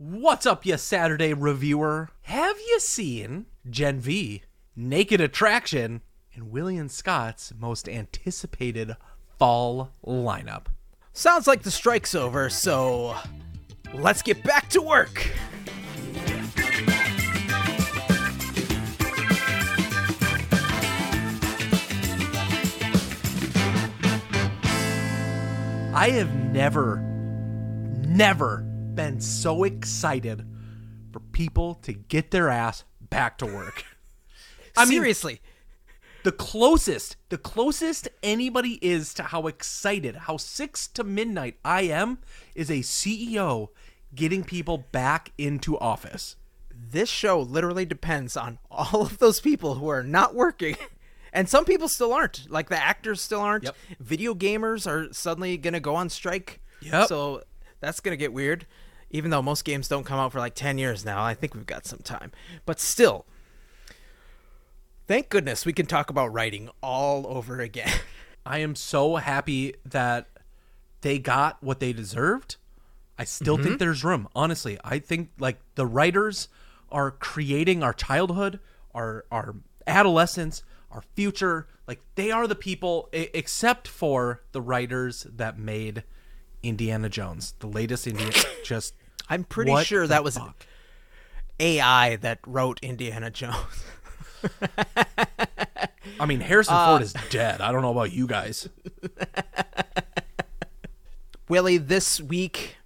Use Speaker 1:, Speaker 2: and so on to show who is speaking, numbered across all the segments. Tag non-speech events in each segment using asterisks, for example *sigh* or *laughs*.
Speaker 1: What's up, you Saturday reviewer? Have you seen Gen V, Naked Attraction, and William Scott's most anticipated fall lineup?
Speaker 2: Sounds like the strike's over, so let's get back to work.
Speaker 1: I have never, never been so excited for people to get their ass back to work. *laughs* I mean,
Speaker 2: Seriously,
Speaker 1: the closest, the closest anybody is to how excited, how six to midnight I am, is a CEO getting people back into office.
Speaker 2: this show literally depends on all of those people who are not working. *laughs* And some people still aren't. Like the actors still aren't.
Speaker 1: Yep.
Speaker 2: Video gamers are suddenly going to go on strike.
Speaker 1: Yep.
Speaker 2: So that's going to get weird. Even though most games don't come out for like 10 years now, I think we've got some time. But still, thank goodness we can talk about writing all over again. *laughs*
Speaker 1: I am so happy that they got what they deserved. I still think mm-hmm. there's room. Honestly, I think like the writers are creating our childhood, our our adolescence, our future. Like they are the people, except for the writers that made Indiana Jones, the latest Indiana. *coughs* just
Speaker 2: I'm pretty
Speaker 1: what
Speaker 2: sure that was
Speaker 1: fuck?
Speaker 2: AI that wrote Indiana Jones.
Speaker 1: I mean, Harrison uh, Ford is dead. I don't know about you guys.
Speaker 2: Willy, this week,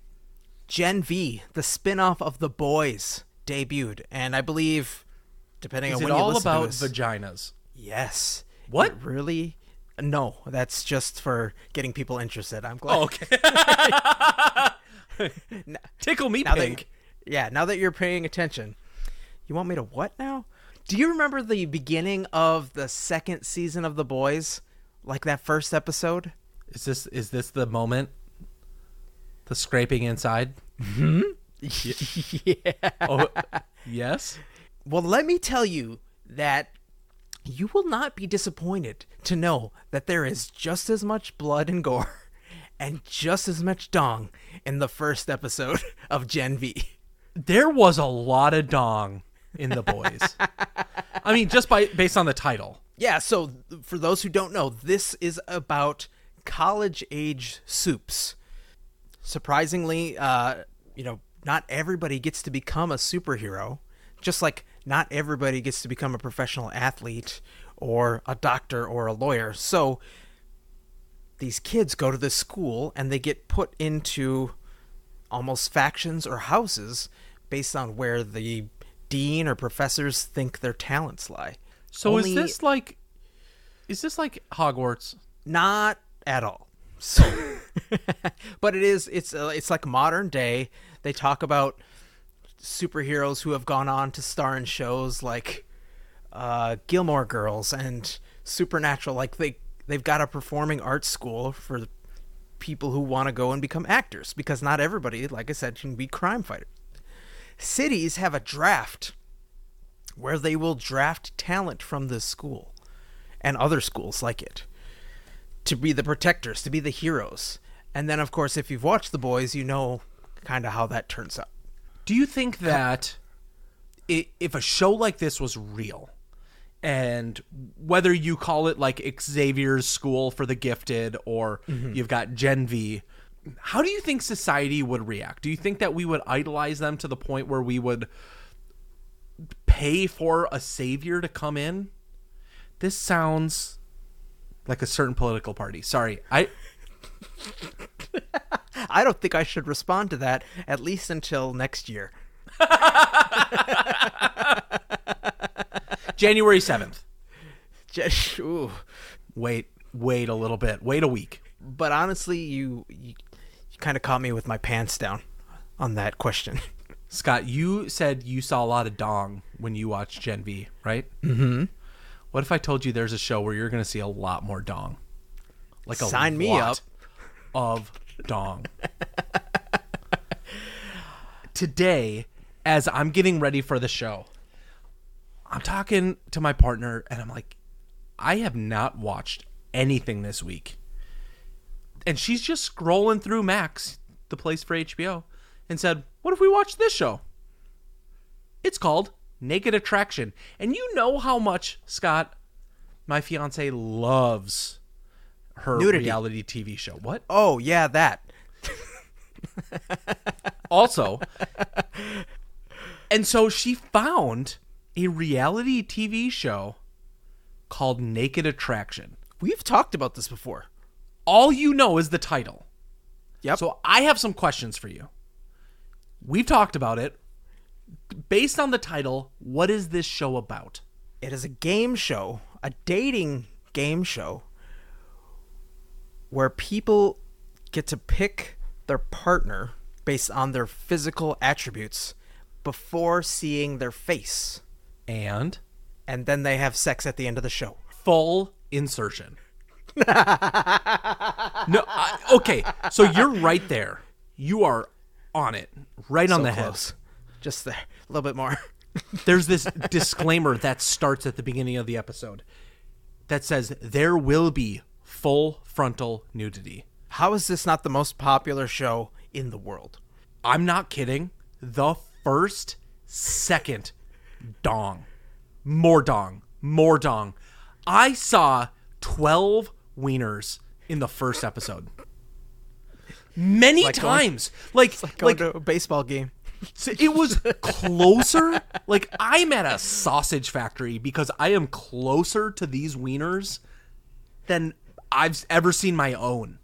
Speaker 2: Gen V, the spin-off of The Boys, debuted, and I believe, depending
Speaker 1: Is
Speaker 2: on when you
Speaker 1: all
Speaker 2: listen
Speaker 1: about
Speaker 2: to this,
Speaker 1: vaginas?
Speaker 2: yes.
Speaker 1: What?
Speaker 2: Really? No, that's just for getting people interested. I'm glad.
Speaker 1: Oh, okay. *laughs* Tickle me
Speaker 2: now
Speaker 1: pink.
Speaker 2: that, yeah, now that you're paying attention, you want me to what now? Do you remember the beginning of the second season of The Boys, like that first episode?
Speaker 1: Is this is this the moment? The scraping inside? Mm-hmm. *laughs*
Speaker 2: yeah.
Speaker 1: Oh, yes.
Speaker 2: Well, let me tell you that you will not be disappointed to know that there is just as much blood and gore and just as much dong in the first episode *laughs* of Gen V.
Speaker 1: There was a lot of dong in the boys. *laughs* I mean, just by based on the title.
Speaker 2: Yeah, so for those who don't know, this is about college age soups. Surprisingly, uh, you know, not everybody gets to become a superhero, just like not everybody gets to become a professional athlete or a doctor or a lawyer. So these kids go to this school and they get put into almost factions or houses based on where the dean or professors think their talents lie.
Speaker 1: So
Speaker 2: Only-
Speaker 1: is this like is this like Hogwarts?
Speaker 2: Not at all. So, *laughs* but it is. It's uh, it's like modern day. They talk about superheroes who have gone on to star in shows like uh, Gilmore Girls and Supernatural. Like they they've got a performing arts school for people who want to go and become actors because not everybody, like I said, can be crime fighters. Cities have a draft where they will draft talent from this school and other schools like it to be the protectors, to be the heroes. And then, of course, if you've watched The Boys, you know kind of how that turns out.
Speaker 1: Do you think that if a show like this was real, and whether you call it like Xavier's School for the Gifted or mm-hmm. you've got Gen V, how do you think society would react? Do you think that we would idolize them to the point where we would pay for a savior to come in? This sounds like a certain political party. Sorry, I *laughs*
Speaker 2: I don't think I should respond to that, at least until next year. *laughs*
Speaker 1: January seventh.
Speaker 2: Just, ooh.
Speaker 1: Wait, wait a little bit. Wait a week.
Speaker 2: But honestly, you, you, you kind of caught me with my pants down on that question. *laughs*
Speaker 1: Scott, you said you saw a lot of dong when you watched Gen V, right? Mm-hmm. What if I told you there's a show where you're going to see a lot more dong? Like a
Speaker 2: Sign me up.
Speaker 1: of dong. *laughs* Today, as I'm getting ready for the show, I'm talking to my partner and I'm like, I have not watched anything this week. And she's just scrolling through Max, the place for HBO, and said, "What if we watch this show?" It's called Naked Attraction, and you know how much Scott, my fiance, loves her
Speaker 2: Nudity.
Speaker 1: reality TV show. What?
Speaker 2: Oh yeah, that.
Speaker 1: also and so she found a reality tv show called naked attraction
Speaker 2: We've talked about this before.
Speaker 1: all you know is the title
Speaker 2: Yep.
Speaker 1: so i have some questions for you we've talked about it based on the title what is this show about
Speaker 2: It is a game show, a dating game show, where people get to pick their partner based on their physical attributes before seeing their face.
Speaker 1: And
Speaker 2: And then they have sex at the end of the show.
Speaker 1: full insertion no I, okay so you're right there you are on it right on
Speaker 2: So
Speaker 1: the head.
Speaker 2: Just there. A little bit more. *laughs*
Speaker 1: there's this disclaimer that starts at the beginning of the episode that says there will be full frontal nudity.
Speaker 2: How is this not the most popular show in the world?
Speaker 1: I'm not kidding. The first second dong. More dong. More dong. I saw 12 wieners in the first episode. Many
Speaker 2: like going-
Speaker 1: times. like
Speaker 2: Go
Speaker 1: like
Speaker 2: to a baseball game.
Speaker 1: So it was closer. like I'm at a sausage factory because I am closer to these wieners than I've ever seen my own.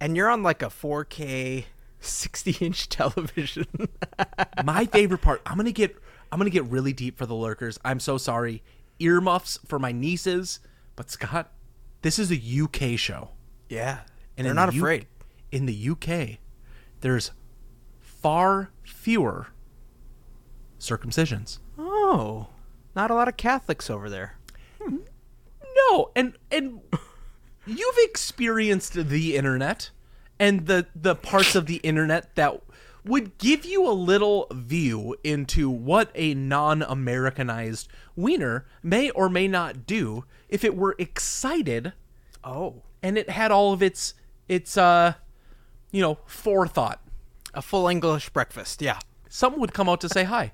Speaker 2: And you're on like a 4K 60 inch *laughs* television.
Speaker 1: My favorite part. I'm gonna get. I'm gonna get really deep for the lurkers. I'm so sorry. Earmuffs for my nieces, but Scott, this is a UK show,
Speaker 2: yeah.
Speaker 1: and
Speaker 2: they're not
Speaker 1: the U-
Speaker 2: afraid.
Speaker 1: in the UK, there's far fewer circumcisions.
Speaker 2: Oh. Not a lot of Catholics over there. Hmm.
Speaker 1: No, and and *laughs* you've experienced the internet and the the parts of the internet that would give you a little view into what a non-Americanized wiener may or may not do if it were excited
Speaker 2: Oh.
Speaker 1: and it had all of its its uh you know forethought.
Speaker 2: A full English breakfast. Yeah.
Speaker 1: Someone would come out to say hi.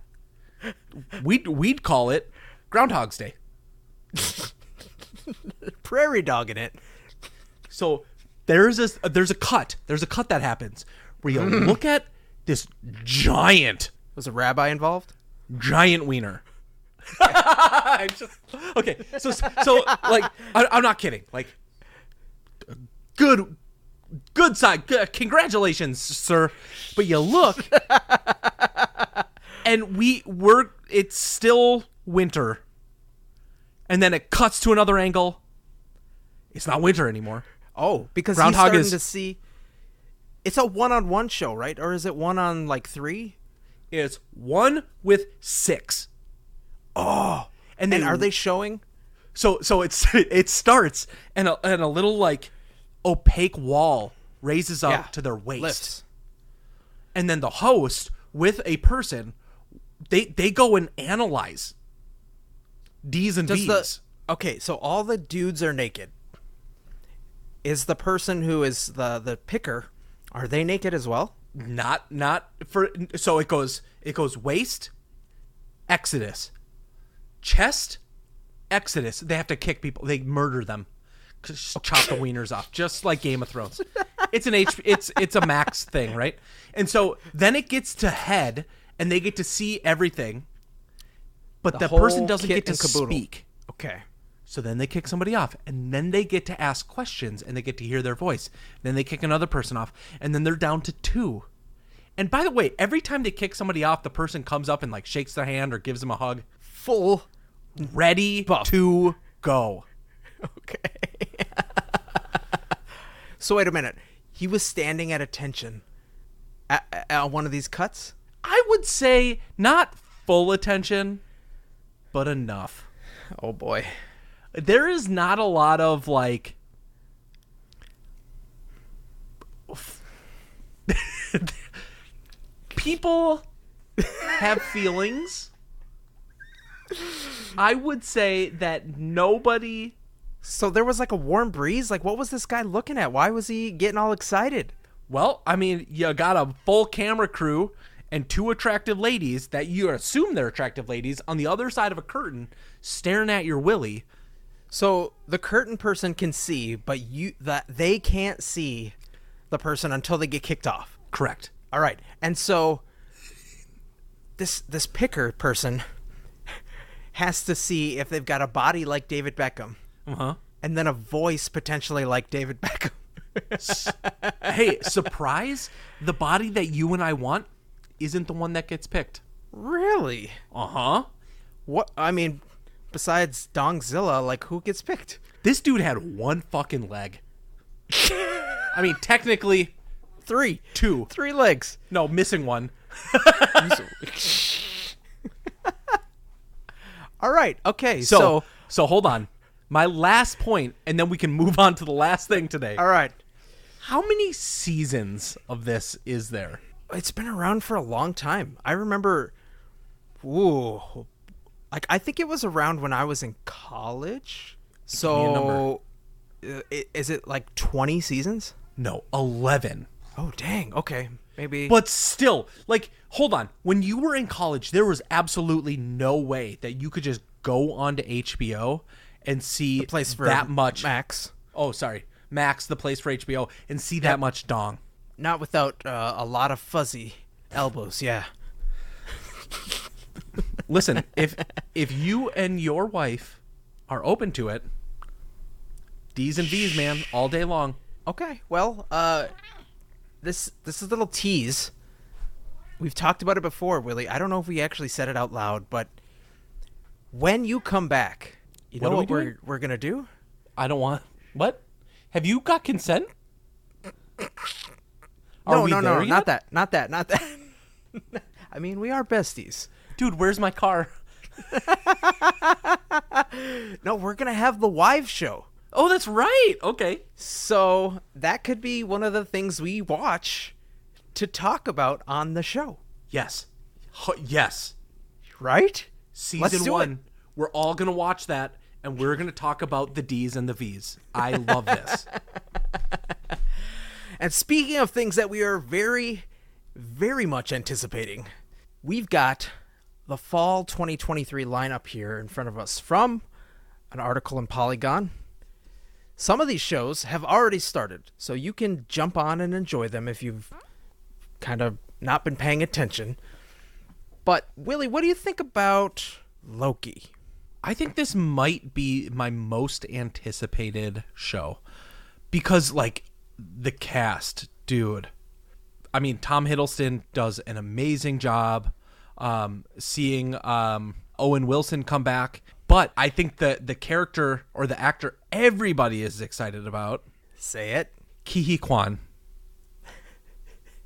Speaker 1: We'd we'd call it Groundhog's Day. *laughs*
Speaker 2: Prairie dog in it.
Speaker 1: So there's a there's a cut. There's a cut that happens where you *laughs* look at this giant
Speaker 2: Was a rabbi involved?
Speaker 1: giant wiener. *laughs* I'm just okay. So so like I, I'm not kidding. Like good good side. Good, congratulations, sir. But you look and we we're it's still winter. And then it cuts to another angle. It's not winter anymore.
Speaker 2: Oh, because
Speaker 1: Groundhog
Speaker 2: he's starting
Speaker 1: is-
Speaker 2: to see. It's a one-on-one show, right? Or is it one on like three?
Speaker 1: It's one with six. Oh, and then
Speaker 2: And are they showing?
Speaker 1: So so it's *laughs* it starts and a, and a little like opaque wall raises up
Speaker 2: Yeah.
Speaker 1: to their waist,
Speaker 2: Lifts.
Speaker 1: and then the host with a person, they they go and analyze D's and
Speaker 2: Does
Speaker 1: B's.
Speaker 2: the okay? So all the dudes are naked. Is the person who is the the picker? Are they naked as well?
Speaker 1: Not not for so it goes it goes waist, Exodus, chest, Exodus. They have to kick people. They murder them. Just chop the wieners off, just like Game of Thrones. It's an H. It's it's a max thing, right? And so then it gets to head, and they get to see everything, but the,
Speaker 2: The
Speaker 1: person doesn't get to
Speaker 2: caboodle.
Speaker 1: speak.
Speaker 2: Okay.
Speaker 1: So then they kick somebody off, and then they get to ask questions, and they get to hear their voice. Then they kick another person off, and then they're down to two. And by the way, every time they kick somebody off, the person comes up and like shakes their hand or gives them a hug,
Speaker 2: Full.
Speaker 1: ready
Speaker 2: Buff.
Speaker 1: to go.
Speaker 2: Okay. *laughs* so wait a minute. He was standing at attention at, at one of these cuts.
Speaker 1: I would say not full attention, but enough.
Speaker 2: Oh boy.
Speaker 1: There is not a lot of like. *laughs* People have feelings. I would say that nobody.
Speaker 2: So there was like a warm breeze. Like, what was this guy looking at? Why was he getting all excited?
Speaker 1: Well, I mean, you got a full camera crew, and two attractive ladies that you assume they're attractive ladies on the other side of a curtain staring at your willy.
Speaker 2: So the curtain person can see, but you that they can't see the person until they get kicked off.
Speaker 1: Correct.
Speaker 2: All right. And so this this picker person *laughs* has to see if they've got a body like David Beckham
Speaker 1: Uh huh.
Speaker 2: and then a voice potentially like David Beckham. *laughs*
Speaker 1: hey, surprise! The body that you and I want isn't the one that gets picked.
Speaker 2: really?
Speaker 1: Uh huh.
Speaker 2: What I mean, besides Dongzilla, like who gets picked?
Speaker 1: This dude had one fucking leg. *laughs* I mean, technically
Speaker 2: three,
Speaker 1: two,
Speaker 2: three legs.
Speaker 1: No, missing one. *laughs*
Speaker 2: All right. Okay.
Speaker 1: So,
Speaker 2: So,
Speaker 1: so, hold on. My last point, and then we can move on to the last thing today.
Speaker 2: all right.
Speaker 1: How many seasons of this is there?
Speaker 2: It's been around for a long time. I remember ooh. Like I think it was around when I was in college.
Speaker 1: me a number.
Speaker 2: So uh, is it like 20 seasons?
Speaker 1: No, 11.
Speaker 2: Oh dang. Okay. Maybe
Speaker 1: But still, like, hold on. When you were in college, there was absolutely no way that you could just go onto HBO and see
Speaker 2: place for
Speaker 1: that much.
Speaker 2: Max.
Speaker 1: Oh, sorry. Max, the place for HBO, and see that much dong.
Speaker 2: Not without uh, a lot of fuzzy elbows. Yeah. *laughs*
Speaker 1: Listen, if if you and your wife are open to it, D's and V's, man, all day long.
Speaker 2: Okay. Well, uh this this is a little tease. We've talked about it before, Willy. I don't know if we actually said it out loud, but when you come back, you
Speaker 1: What
Speaker 2: know
Speaker 1: are we
Speaker 2: what, we're we're gonna do?
Speaker 1: I don't want. What? Have you got consent? Are
Speaker 2: no, no, no,
Speaker 1: yet?
Speaker 2: not that, not that, not that. *laughs* I mean, we are besties.
Speaker 1: Dude, where's my car? *laughs*
Speaker 2: No, we're gonna have the wives show.
Speaker 1: Oh, that's right. Okay.
Speaker 2: So that could be one of the things we watch to talk about on the show,
Speaker 1: Yes. Yes.
Speaker 2: right?
Speaker 1: Season one.
Speaker 2: it.
Speaker 1: We're all gonna watch that, and we're gonna talk about the D's and the V's. I love this. *laughs*
Speaker 2: And speaking of things that we are very, very much anticipating, we've got the fall 2023 lineup here in front of us from an article in Polygon. Some of these shows have already started, so you can jump on and enjoy them if you've kind of not been paying attention. But, Willy, what do you think about Loki?
Speaker 1: I think this might be my most anticipated show because, like, the cast, dude. I mean, Tom Hiddleston does an amazing job. Um, seeing um, Owen Wilson come back, but I think the the character or the actor everybody is excited about,
Speaker 2: Say it.
Speaker 1: Kihi Kwan.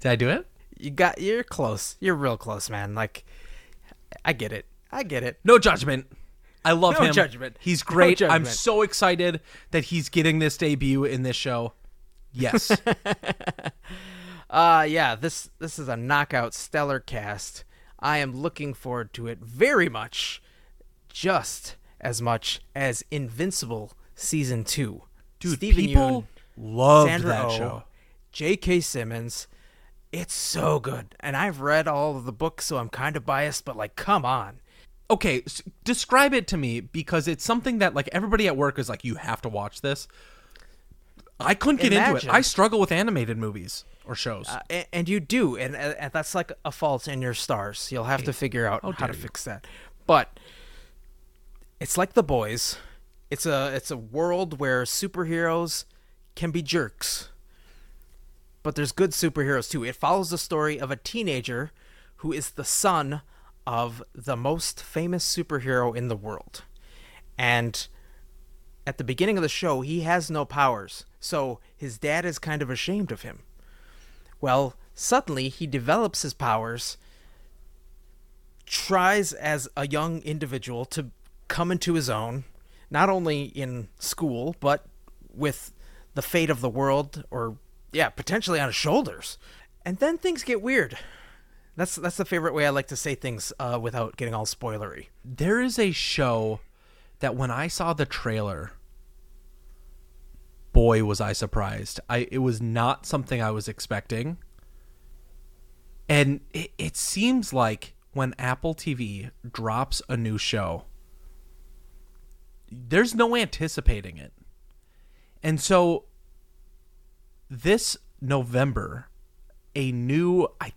Speaker 1: Did I do it?
Speaker 2: You got you're close. You're real close, man. Like I get it. I get it.
Speaker 1: No judgment. I love him.
Speaker 2: No
Speaker 1: him.
Speaker 2: judgment.
Speaker 1: He's
Speaker 2: No
Speaker 1: great. I'm so excited that he's getting this debut in this show. Yes. *laughs*
Speaker 2: Uh yeah, this this is a knockout stellar cast. I am looking forward to it very much. Just as much as Invincible season 2.
Speaker 1: Dude,
Speaker 2: Steven
Speaker 1: people
Speaker 2: Sandra
Speaker 1: that
Speaker 2: Oh,
Speaker 1: show.
Speaker 2: J.K. Simmons. It's so good. And I've read all of the books, so I'm kind of biased, but like come on.
Speaker 1: Okay, s- describe it to me because it's something that like everybody at work is like you have to watch this. I couldn't get into it. I struggle with animated movies or shows.
Speaker 2: Uh, and, and you do, and, and that's like a fault in your stars. You'll have to figure out how to
Speaker 1: you.
Speaker 2: fix that. But it's like the boys. It's a it's a world where superheroes can be jerks, but there's good superheroes too. It follows the story of a teenager who is the son of the most famous superhero in the world, and at the beginning of the show, he has no powers, so his dad is kind of ashamed of him. Well, suddenly he develops his powers, tries as a young individual to come into his own, not only in school, but with the fate of the world, or, yeah, potentially on his shoulders. And then things get weird. That's that's the favorite way I like to say things uh, without getting all spoilery.
Speaker 1: there is a show that when I saw the trailer, boy was I surprised. I it was not something I was expecting. And it, it seems like when Apple TV drops a new show, there's no anticipating it. And so this November, a new I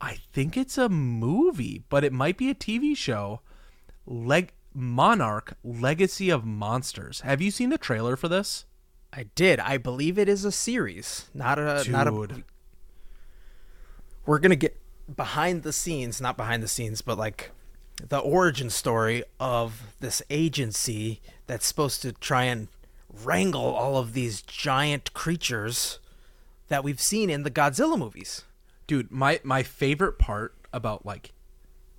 Speaker 1: I think it's a movie, but it might be a TV show. Leg Monarch Legacy of Monsters. Have you seen the trailer for this?
Speaker 2: I did. I believe it is a series, not a not a.
Speaker 1: Dude.
Speaker 2: We're gonna get behind the scenes, not behind the scenes, but like the origin story of this agency that's supposed to try and wrangle all of these giant creatures that we've seen in the Godzilla movies.
Speaker 1: Dude, my my favorite part about like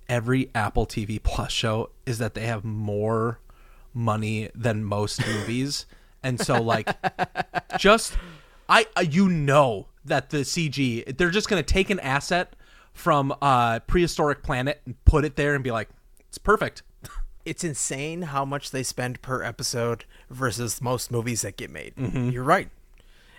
Speaker 1: every Apple TV Plus show is that they have more money than most movies. And so like *laughs* just I uh, you know that the CG they're just going to take an asset from a prehistoric planet and put it there and be like it's perfect. *laughs*
Speaker 2: It's insane how much they spend per episode versus most movies that get made. You're right.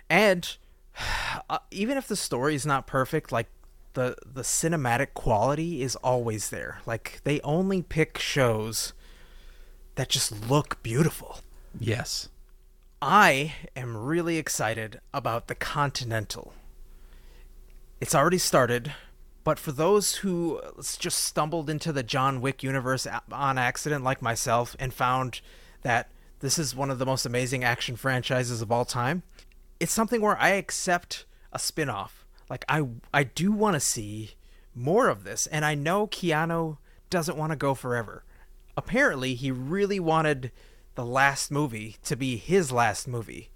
Speaker 2: And *sighs* uh, even if the story is not perfect, like the the cinematic quality is always there. Like they only pick shows that just look beautiful.
Speaker 1: Yes.
Speaker 2: I am really excited about the Continental. It's already started, but for those who just stumbled into the John Wick universe on accident, like myself, and found that this is one of the most amazing action franchises of all time, it's something where I accept a spin off. Like, I, I do want to see more of this, and I know Keanu doesn't want to go forever. Apparently, he really wanted the last movie to be his last movie,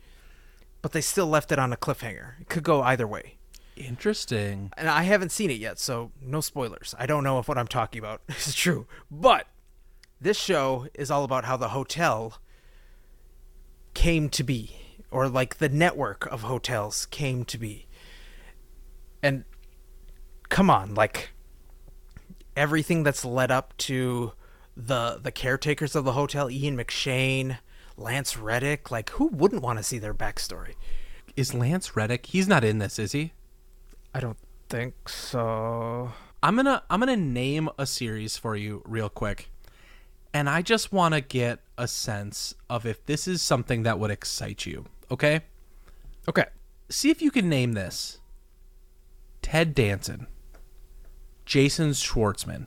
Speaker 2: but they still left it on a cliffhanger. It could go either way
Speaker 1: Interesting.
Speaker 2: and I haven't seen it yet, so no spoilers. I don't know if what I'm talking about *laughs* is true. But this show is all about how the hotel came to be, or like the network of hotels came to be. And come on, like everything that's led up to the the caretakers of the hotel, Ian McShane, Lance Reddick, like who wouldn't want to see their backstory?
Speaker 1: Is Lance Reddick? He's not in this, is he?
Speaker 2: I don't think so.
Speaker 1: I'm gonna I'm gonna name a series for you real quick, and I just want to get a sense of if this is something that would excite you. Okay,
Speaker 2: Okay.
Speaker 1: see if you can name this. Ted Danson, Jason Schwartzman,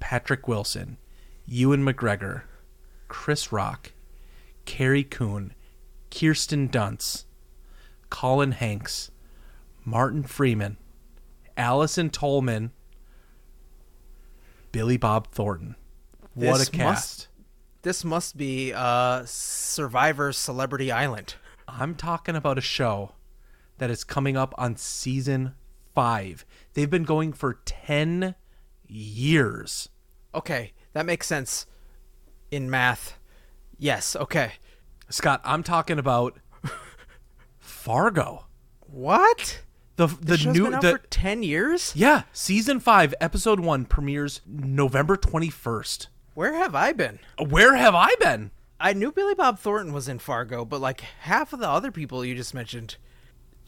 Speaker 1: Patrick Wilson, Ewan McGregor, Chris Rock, Carrie Coon, Kirsten Dunst, Colin Hanks, Martin Freeman, Allison Tolman, Billy Bob Thornton. What
Speaker 2: This
Speaker 1: a cast.
Speaker 2: This must be uh Survivor Celebrity Island.
Speaker 1: I'm talking about a show that is coming up on season five. They've been going for 10 years.
Speaker 2: Okay, that makes sense in math. Yes, okay.
Speaker 1: Scott, I'm talking about Fargo.
Speaker 2: What?
Speaker 1: The
Speaker 2: The
Speaker 1: the new the
Speaker 2: for 10 years?
Speaker 1: yeah season five episode one premieres November 21st.
Speaker 2: Where have I been?
Speaker 1: Where have I been?
Speaker 2: I knew Billy Bob Thornton was in Fargo, but like half of the other people you just mentioned.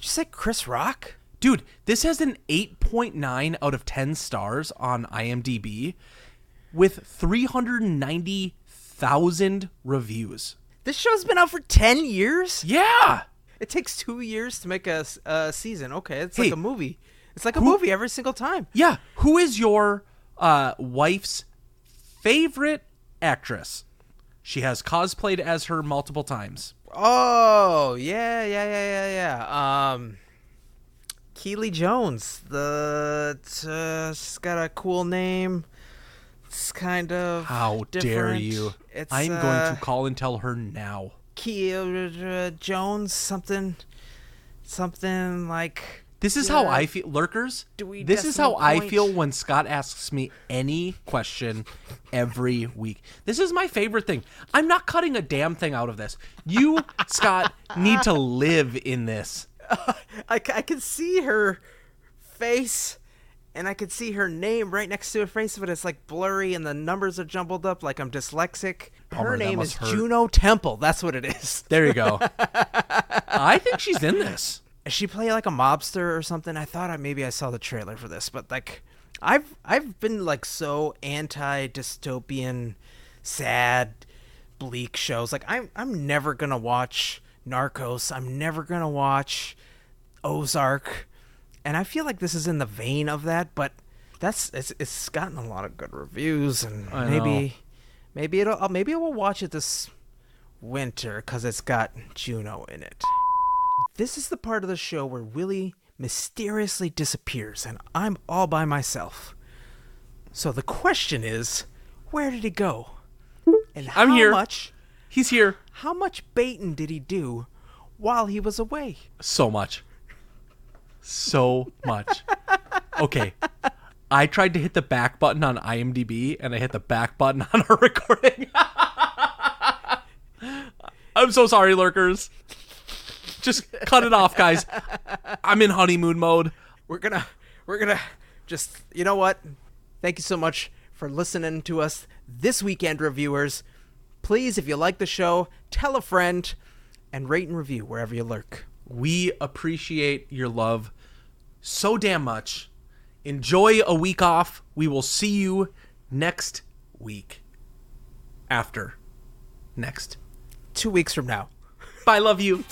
Speaker 2: You say Chris Rock?
Speaker 1: Dude, this has an 8.9 out of 10 stars on IMDb with 390,000 reviews.
Speaker 2: This show's been out for 10 years?
Speaker 1: Yeah.
Speaker 2: It takes two years to make a season. Okay, it's
Speaker 1: Hey,
Speaker 2: like a movie. It's like a
Speaker 1: who-
Speaker 2: movie every single time.
Speaker 1: Yeah. Who is your uh, wife's favorite actress? She has cosplayed as her multiple times.
Speaker 2: Oh yeah, yeah, yeah, yeah, yeah. Um, Keeley Jones. The uh, she's got a cool name. It's kind of
Speaker 1: How dare you?
Speaker 2: It's,
Speaker 1: I'm
Speaker 2: uh,
Speaker 1: going to call and tell her now.
Speaker 2: Keeley Jones. Something, something like.
Speaker 1: This is how I feel, lurkers.
Speaker 2: Dewey
Speaker 1: This is how
Speaker 2: Decimal
Speaker 1: I feel when Scott asks me any question every week. This is my favorite thing. I'm not cutting a damn thing out of this. You, *laughs* Scott, need to live in this. *laughs*
Speaker 2: I can see her face and I can see her name right next to her face, but it's like blurry and the numbers are jumbled up like I'm dyslexic.
Speaker 1: Bummer,
Speaker 2: her
Speaker 1: that
Speaker 2: name is
Speaker 1: hurt.
Speaker 2: Juno Temple. That's what it is.
Speaker 1: There you go. *laughs* I think she's in this.
Speaker 2: Does she play like a mobster or something? I thought I maybe I saw the trailer for this, but like I've I've been like so anti dystopian, sad, bleak shows. Like I'm I'm never gonna watch Narcos. I'm never gonna watch Ozark, and I feel like this is in the vein of that. But that's it's it's gotten a lot of good reviews, and
Speaker 1: I
Speaker 2: maybe
Speaker 1: know.
Speaker 2: maybe it'll uh, maybe I will watch it this winter because it's got Juno in it. This is the part of the show where Willy mysteriously disappears, and I'm all by myself. So the question is, where did he go? And how
Speaker 1: I'm here.
Speaker 2: much
Speaker 1: He's here
Speaker 2: how much baiting did he do while he was away?
Speaker 1: so much. So much. *laughs* Okay. I tried to hit the back button on IMDb and I hit the back button on our *laughs* recording. *laughs* I'm so sorry, lurkers. Just cut it off, guys. I'm in honeymoon mode.
Speaker 2: We're gonna we're gonna just you know what? Thank you so much for listening to us this weekend, reviewers. Please, if you like the show, tell a friend and rate and review wherever you lurk.
Speaker 1: We appreciate your love so damn much. Enjoy a week off. We will see you next week. After next.
Speaker 2: Two weeks from now.
Speaker 1: Bye, love you.